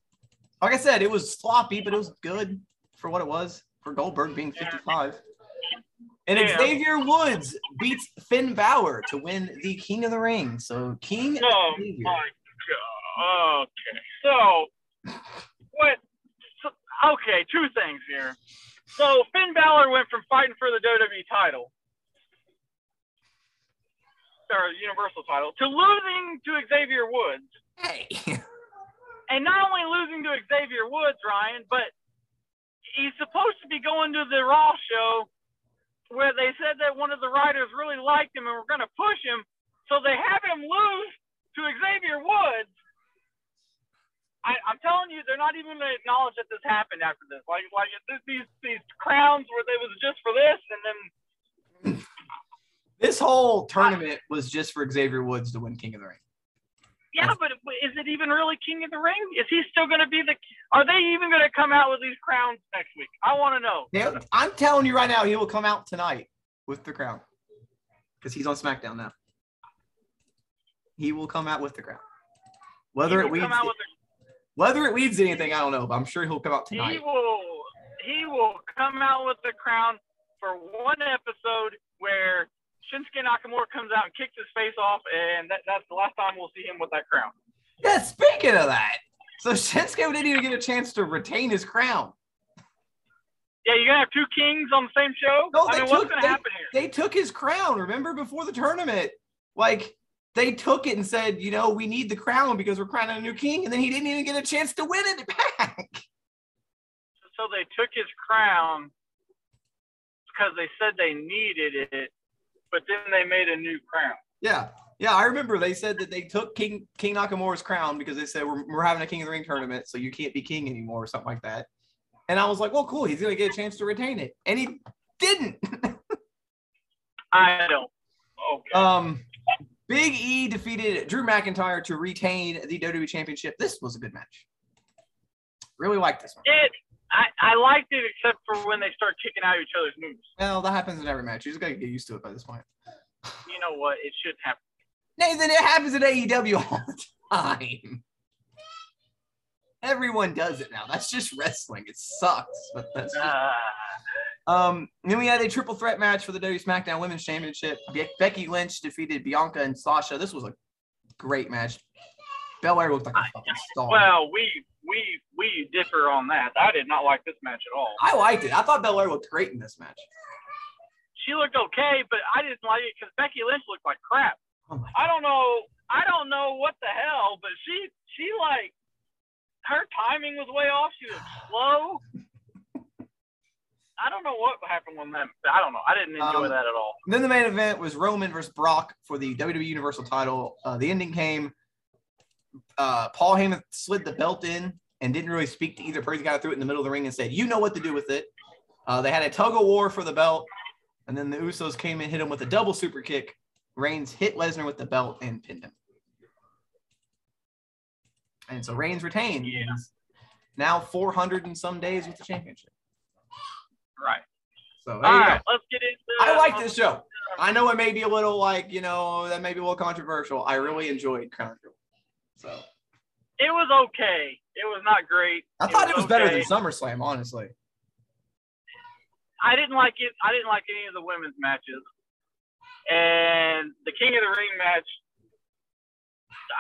Like I said, it was sloppy, but it was good for what it was for Goldberg being 55. And Yeah. Xavier Woods beats Finn Balor to win the King of the Ring. So King Oh Xavier. my god. Okay. So what so, okay, two things here. So Finn Balor went from fighting for the WWE title or Universal title to losing to Xavier Woods. Hey. And not only losing to Xavier Woods, Ryan, but he's supposed to be going to the Raw show where they said that one of the writers really liked him and were going to push him. So they have him lose to Xavier Woods. I, I'm telling you, they're not even going to acknowledge that this happened after this. Like, like th- these these crowns where they was just for this, and then This whole tournament was just for Xavier Woods to win King of the Ring. Yeah, but is it even really King of the Ring? Is he still going to be the? Are they even going to come out with these crowns next week? I want to know. Yeah, I'm telling you right now, he will come out tonight with the crown because he's on SmackDown now. He will come out with the crown. Whether it leads, come out with the whether it leads anything, I don't know, but I'm sure he'll come out tonight. He will he will come out with the crown for one episode where Shinsuke Nakamura comes out and kicks his face off, and that, that's the last time we'll see him with that crown. Yeah, speaking of that, so Shinsuke didn't even get a chance to retain his crown. Yeah, you're gonna have two kings on the same show. No, I they mean, what's took- gonna they- happen here? They took his crown, remember, before the tournament. Like, they took it and said, you know, we need the crown because we're crowning a new king. And then he didn't even get a chance to win it back. So they took his crown because they said they needed it, but then they made a new crown. Yeah. Yeah, I remember they said that they took King King Nakamura's crown because they said we're, we're having a King of the Ring tournament, so you can't be king anymore or something like that. And I was like, well, cool, he's gonna get a chance to retain it, and he didn't. I don't. Okay. um, Big E defeated Drew McIntyre to retain the WWE Championship. This was a good match. Really like this one. it. I, I liked it except for when they start kicking out each other's moves. Well, that happens in every match. You just gotta get used to it by this point. You know what? It should happen. Nathan, it happens at AEW all the time. Everyone does it now. That's just wrestling. It sucks, but that's just Uh, Um, then we had a triple threat match for the WWE SmackDown Women's Championship. Be- Becky Lynch defeated Bianca and Sasha. This was a great match. Belair looked like a fucking star. well, we we we differ on that. I did not like this match at all. I liked it. I thought Belair looked great in this match. She looked okay, but I didn't like it because Becky Lynch looked like crap. Oh I don't know. I don't know what the hell, but she she like her timing was way off. She was slow. I don't know what happened on that. I don't know. I didn't enjoy Um, that at all. Then the main event was Roman versus Brock for the WWE Universal title. Uh, the ending came. Uh, Paul Heyman slid the belt in and didn't really speak to either person. Got threw it in the middle of the ring and said, "You know what to do with it." Uh, they had a tug of war for the belt, and then the Usos came in, hit him with a double super kick. Reigns hit Lesnar with the belt and pinned him. And so Reigns retained. Yeah. Now 400 and some days with the championship. Right. So there All you right. go. Let's get into. I like this show. I know it may be a little like, you know, that may be a little controversial. I really enjoyed. So It was okay. It was not great. I thought it was better than. SummerSlam, honestly. I didn't like it. I didn't like any of the women's matches, and the King of the Ring match.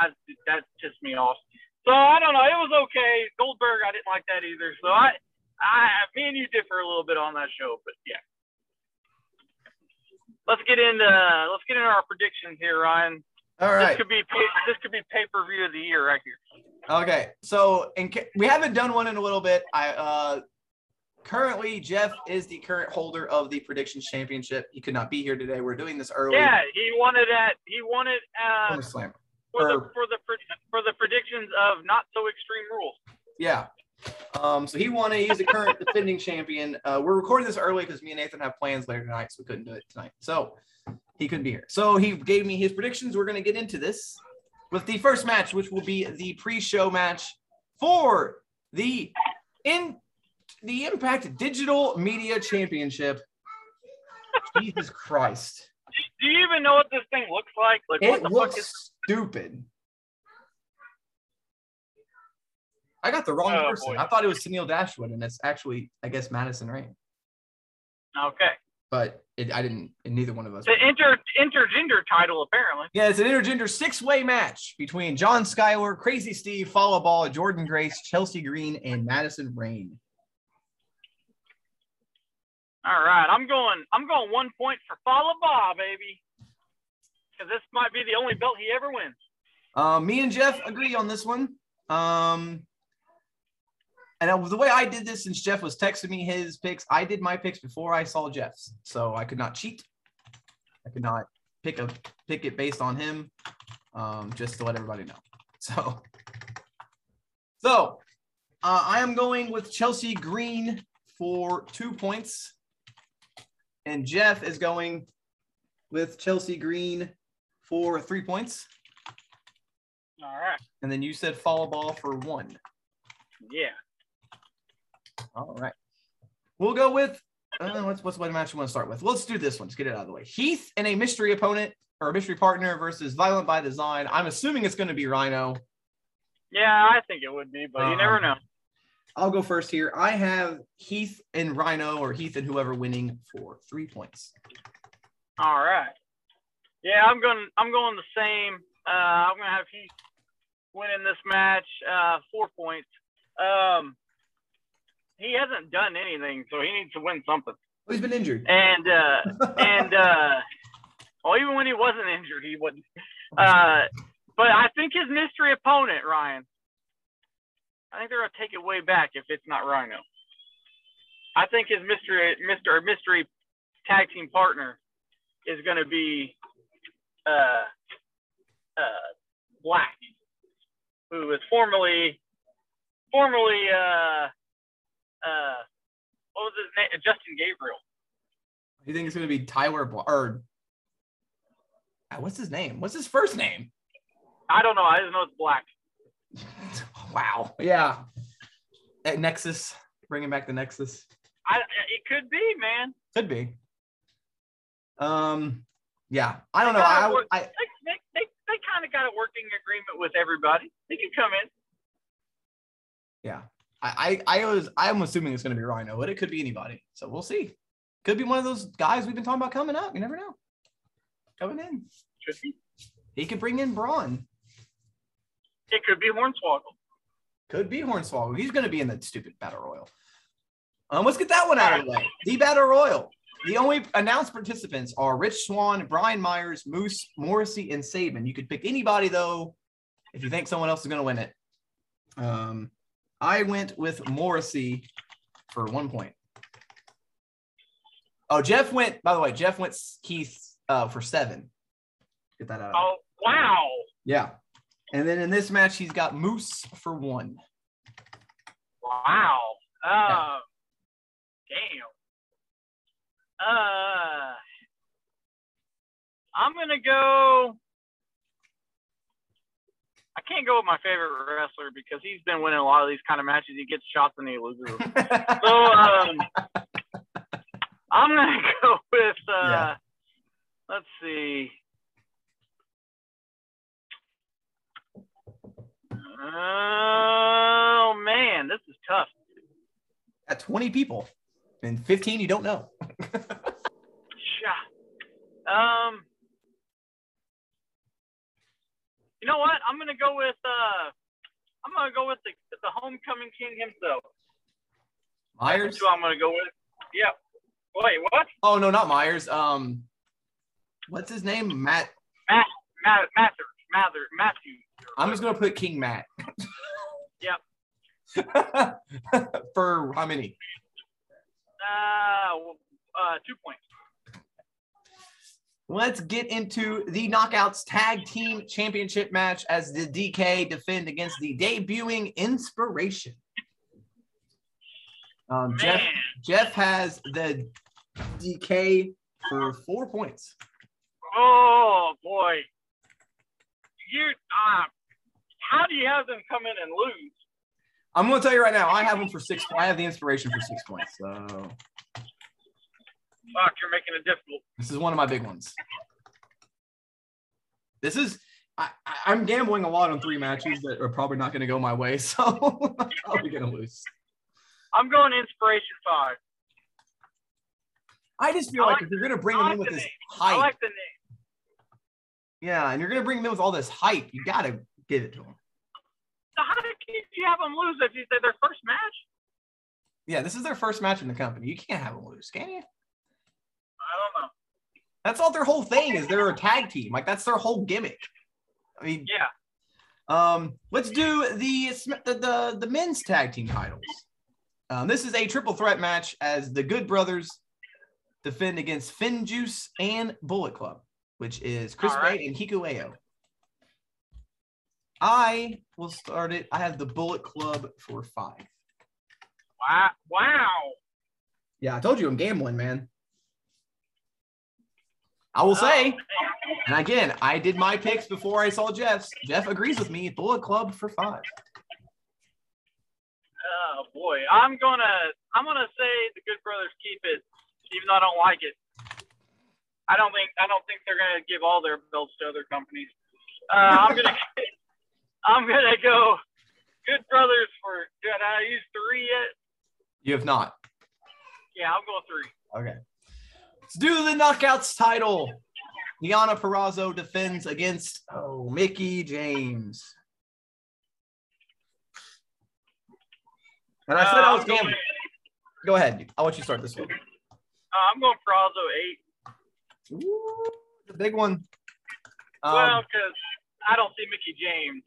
I, that pissed me off. So I don't know. It was okay. Goldberg, I didn't like that either. So I, I, me and you differ a little bit on that show, but yeah. Let's get into let's get into our predictions here, Ryan. All This could be this could be pay per view of the year right here. Okay. So in ca- we haven't done one in a little bit. I uh currently Jeff is the current holder of the predictions championship. He could not be here today. We're doing this early. Yeah, he won it at he won it uh, SummerSlam. for the for the for the predictions of not so extreme rules. Yeah. Um, so he won it. He's the current defending champion. Uh, we're recording this early because me and Nathan have plans later tonight, so we couldn't do it tonight. So he couldn't be here. So he gave me his predictions. We're going to get into this with the first match, which will be the pre-show match for the in the Impact Digital Media Championship. Jesus Christ. Do you even know what this thing looks like? Like what It the looks fuck is? stupid. I got the wrong Oh, person. boy. I thought it was Tennille Dashwood, and it's actually, I guess, Madison Rayne. Okay, But it, I didn't, and neither one of us. the inter intergender title apparently. Yeah, it's an intergender six-way match between John Skyler, Crazy Steve, Fallah Bahh, Jordynne Grace, Chelsea Green, and Madison Rayne. All right, I'm going. I'm going one point for Fallah Bahh, baby, because this might be the only belt he ever wins. Um, me and Jeff agree on this one. Um, and the way I did this, since Jeff was texting me his picks, I did my picks before I saw Jeff's, so I could not cheat. I could not pick a pick it based on him, um, just to let everybody know. So, so uh, I am going with Chelsea Green for two points, and Jeff is going with Chelsea Green for three points. All right, And then you said Fallah Bahh for one. yeah. All right. We'll go with uh, what's what's what match you want to start with. Let's do this one. Let's get it out of the way. Heath and a mystery opponent or a mystery partner versus Violent by Design. I'm assuming it's going to be Rhino. Yeah, I think it would be, but you never Um, know. I'll go first here. I have Heath and Rhino or Heath and whoever winning for three points. All right. Yeah, I'm going. I'm going the same. Uh, I'm going to have Heath winning this match, uh, four points. Um, he hasn't done anything, so he needs to win something. Oh, he's been injured. And uh, and uh, well, even when he wasn't injured, he wouldn't. Uh, but I think his mystery opponent, Ryan. I think they're gonna take it way back if it's not Rhino. I think his mystery, Mister mystery tag team partner is gonna be uh, uh, Black, who is formerly formerly uh, uh, what was his name? Justin Gabriel. you think it's going to be Tyler Bla- or uh, what's his name? What's his first name? I don't know. I just know it's Black. wow. Yeah. At Nexus, bringing back the Nexus. I it could be, man. Could be. Um. Yeah. I don't know. I, I They they, they, they kind of got a working agreement with everybody. They can come in. Yeah. I, I, I was I'm assuming it's gonna be Rhino, but it could be anybody. So we'll see. Could be one of those guys we've been talking about coming up. You never know. Coming in. Could be. He could bring in Braun. It could be Hornswoggle. Could be Hornswoggle. He's gonna be in the stupid battle royal. Um, let's get that one out of the way. The battle royal. The only announced participants are Rich Swann, Brian Myers, Moose, Morrissey, and Sabin. You could pick anybody though, if you think someone else is gonna win it. Um, I went with Morrissey for one point. Oh, Jeff went. By the way, Jeff went Keith uh, for seven. Get that out. of the way. Oh wow! Yeah. And then in this match, he's got Moose for one. Wow. Uh, Damn. Uh, I'm gonna go. I can't go with my favorite wrestler because he's been winning a lot of these kind of matches. He gets shots and he loses. them. So um, I'm gonna go with. Uh, Yeah. Let's see. Oh man, this is tough. At 20 people and 15 you don't know. Shot. Um. You know what? I'm gonna go with. Uh, I'm gonna go with the the homecoming king himself. Myers? That's who I'm gonna go with. Yep. Wait, what? Oh no, not Myers. Um what's his name? Matt. Matt, Mather, Mather, Matthew. I'm just gonna put King Matt. Yep. For how many? Uh, uh, two points. Let's get into the Knockouts Tag Team Championship match as the Decay defend against the debuting Inspiration. Um, Jeff Jeff has the Decay for four points. oh boy. You, uh, how do you have them come in and lose? I'm gonna tell you right now, I have them for six. I have the inspiration for six points. So Fuck, you're making it difficult. this is one of my big ones. This is I, I'm gambling a lot on three matches that are probably not gonna go my way, so I'm probably gonna lose. I'm going inspiration five. I just feel I like, like- if you're gonna bring I them in with the this hype, I like the name. yeah, and you're gonna bring them in with all this hype, you gotta give it to them. So how did you have them lose if you say their first match? Yeah, this is their first match in the company. You can't have them lose, can you? I don't know. That's all their whole thing is. They're a tag team. Like that's their whole gimmick. I mean, Yeah. Um, let's do the the the, the men's tag team titles. Um, this is a triple threat match as the Good Brothers defend against FinJuice and Bullet Club, which is Chris right. Bey and Hikuleo. I will start it. I have the Bullet Club for five. Wow. Wow. Yeah, I told you I'm gambling, man. I will say, Oh, and again, I did my picks before I saw Jeff's. Jeff agrees with me. Bullet Club for five. Oh boy, I'm gonna I'm gonna say the Good Brothers keep it, even though I don't like it. I don't think I don't think they're gonna give all their belts to other companies. Uh, I'm gonna I'm gonna go Good Brothers for. Did I use three yet? You have not. Yeah, I'll go three. Okay. Let's do the knockouts title. Deonna Purrazzo defends against oh Mickie James. And I said Uh, I was I'm going. Go ahead. I'll let you start this one. uh, I'm going Purrazzo eight. Ooh, the big one. Um, well, because I don't see Mickie James.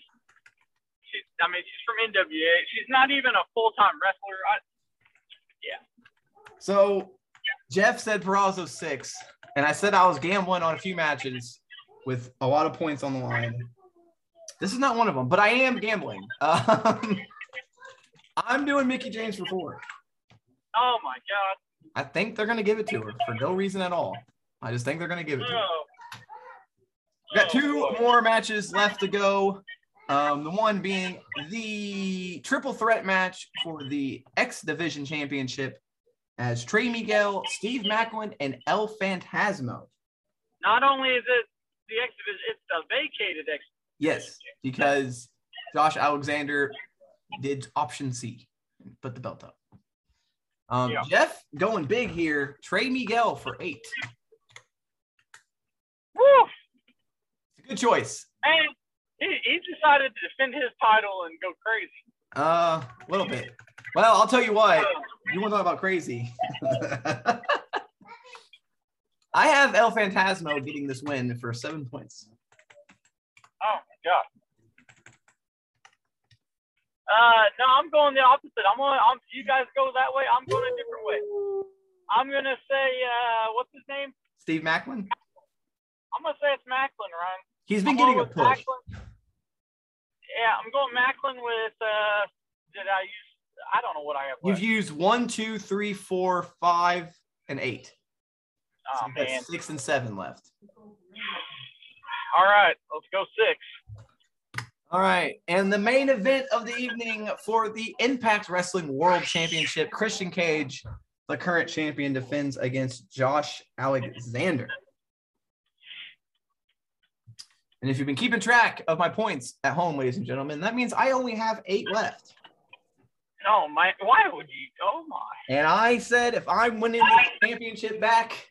She's, I mean, she's from NWA. She's not even a full time wrestler. I, so Jeff said Purrazzo six, and I said I was gambling on a few matches with a lot of points on the line. This is not one of them, but I am gambling. Um, I'm doing Mickie James for four. oh my God. I think they're going to give it to her for no reason at all. I just think they're going to give it to her. Oh. We got two more matches left to go. Um, the one being the triple threat match for the X Division Championship as Trey Miguel, Steve Maclin, and El Phantasmo. Not only is it the X division, it's the vacated X. Yes, because Josh Alexander did option C, put the belt up. Um, Yeah. Jeff going big here. Trey Miguel for eight. Woo! Good choice. And he, he decided to defend his title and go crazy. Uh, a little bit. Well, I'll tell you what. You want to talk about crazy? I have El Phantasmo getting this win for seven points. Oh my god. Uh, no, I'm going the opposite. I'm going. I'm, you guys go that way. I'm going a different way. I'm gonna say, uh, what's his name? Steve Maclin. I'm gonna say it's Maclin, Ryan. He's been I'm getting a push. Maclin. Yeah, I'm going Maclin with. Uh, did I use? I don't know what I have. You've used one, two, three, four, five, and eight. Oh So man. six and seven left. All right, let's go six. All right. And the main event of the evening for the Impact Wrestling World Championship, Christian Cage, the current champion, defends against Josh Alexander. And if you've been keeping track of my points at home, ladies and gentlemen, that means I only have eight left. Oh my! Why would you? Oh my! And I said, if I'm winning this championship back,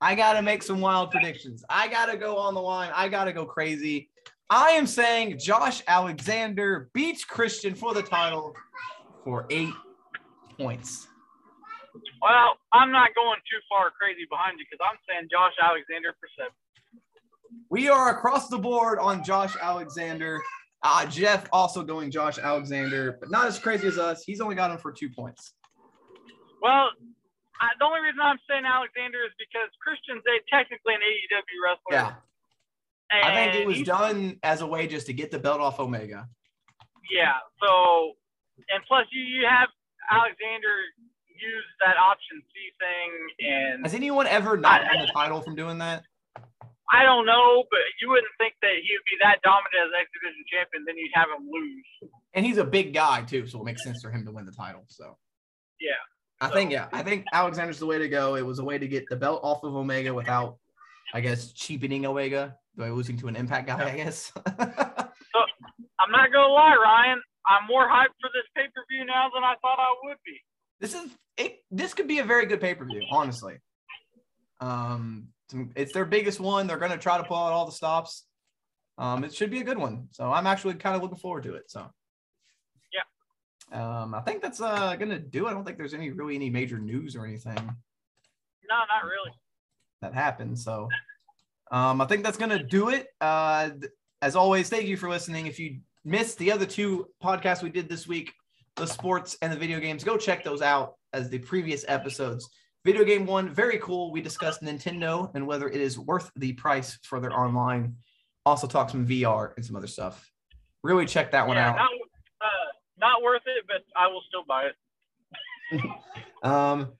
I got to make some wild predictions. I got to go on the line. I got to go crazy. I am saying Josh Alexander beats Christian for the title for eight points. Well, I'm not going too far crazy behind you because I'm saying Josh Alexander for seven. We are across the board on Josh Alexander. Uh, Jeff also going Josh Alexander, but not as crazy as us. He's only got him for two points. Well, I, the only reason I'm saying Alexander is because Christian's a technically an AEW wrestler. Yeah, I think it was done as a way just to get the belt off Omega. Yeah. So, and plus you, you have Alexander use that option C thing, and Has anyone ever not won the title from doing that? I don't know, but you wouldn't think that he would be that dominant as X Division champion. Then you'd have him lose. And he's a big guy too, so it makes sense for him to win the title. So Yeah. I think yeah, I think Alexander's the way to go. It was a way to get the belt off of Omega without, I guess, cheapening Omega by losing to an Impact guy. I guess. I'm not gonna lie, Ryan. I'm more hyped for this pay per view now than I thought I would be. this is it. This could be a very good pay per view, honestly. Um, it's their biggest one. They're gonna try to pull out all the stops. Um, it should be a good one. So I'm actually kind of looking forward to it. So. Yeah. Um, I think that's uh gonna do. it. I don't think there's any really any major news or anything. No, not really. that happened. So um, I think that's going to do it. Uh, as always, thank you for listening. If you missed the other two podcasts we did this week, the sports and the video games, go check those out as the previous episodes. Video game one, very cool. We discussed Nintendo and whether it is worth the price for their online. Also talk some VR and some other stuff. Really check that one yeah, out. not uh, not worth it, but I will still buy it. Um,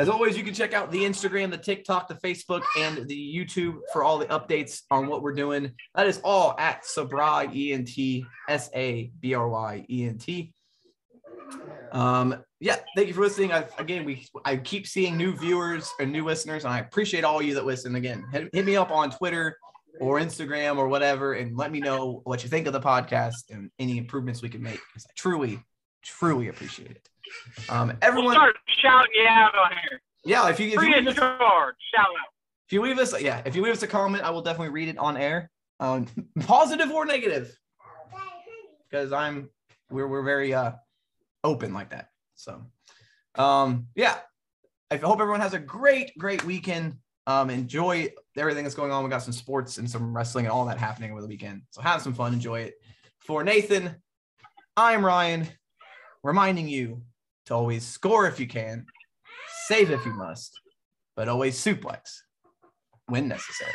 as always, you can check out the Instagram, the TikTok, the Facebook, and the YouTube for all the updates on what we're doing. That is all at Sabry E N T S A B R Y E N T. Um, yeah, thank you for listening. I, again, we I keep seeing new viewers and new listeners, and I appreciate all you that listen. Again, hit, hit me up on Twitter or Instagram or whatever, and let me know what you think of the podcast and any improvements we can make. Because I truly, truly appreciate it. Um, We'll everyone, start shouting you out on here. yeah, if you if you, Free leave us. Shout out. if you leave us, yeah, if you leave us a comment, I will definitely read it on air, um, positive or negative, because I'm we're we're very uh open like that. So, um, yeah, I hope everyone has a great great weekend. Um, enjoy everything that's going on. We got some sports and some wrestling and all that happening over the weekend. So have some fun, enjoy it. For Nathan, I'm Ryan, reminding you to always score if you can, save if you must, but always suplex when necessary.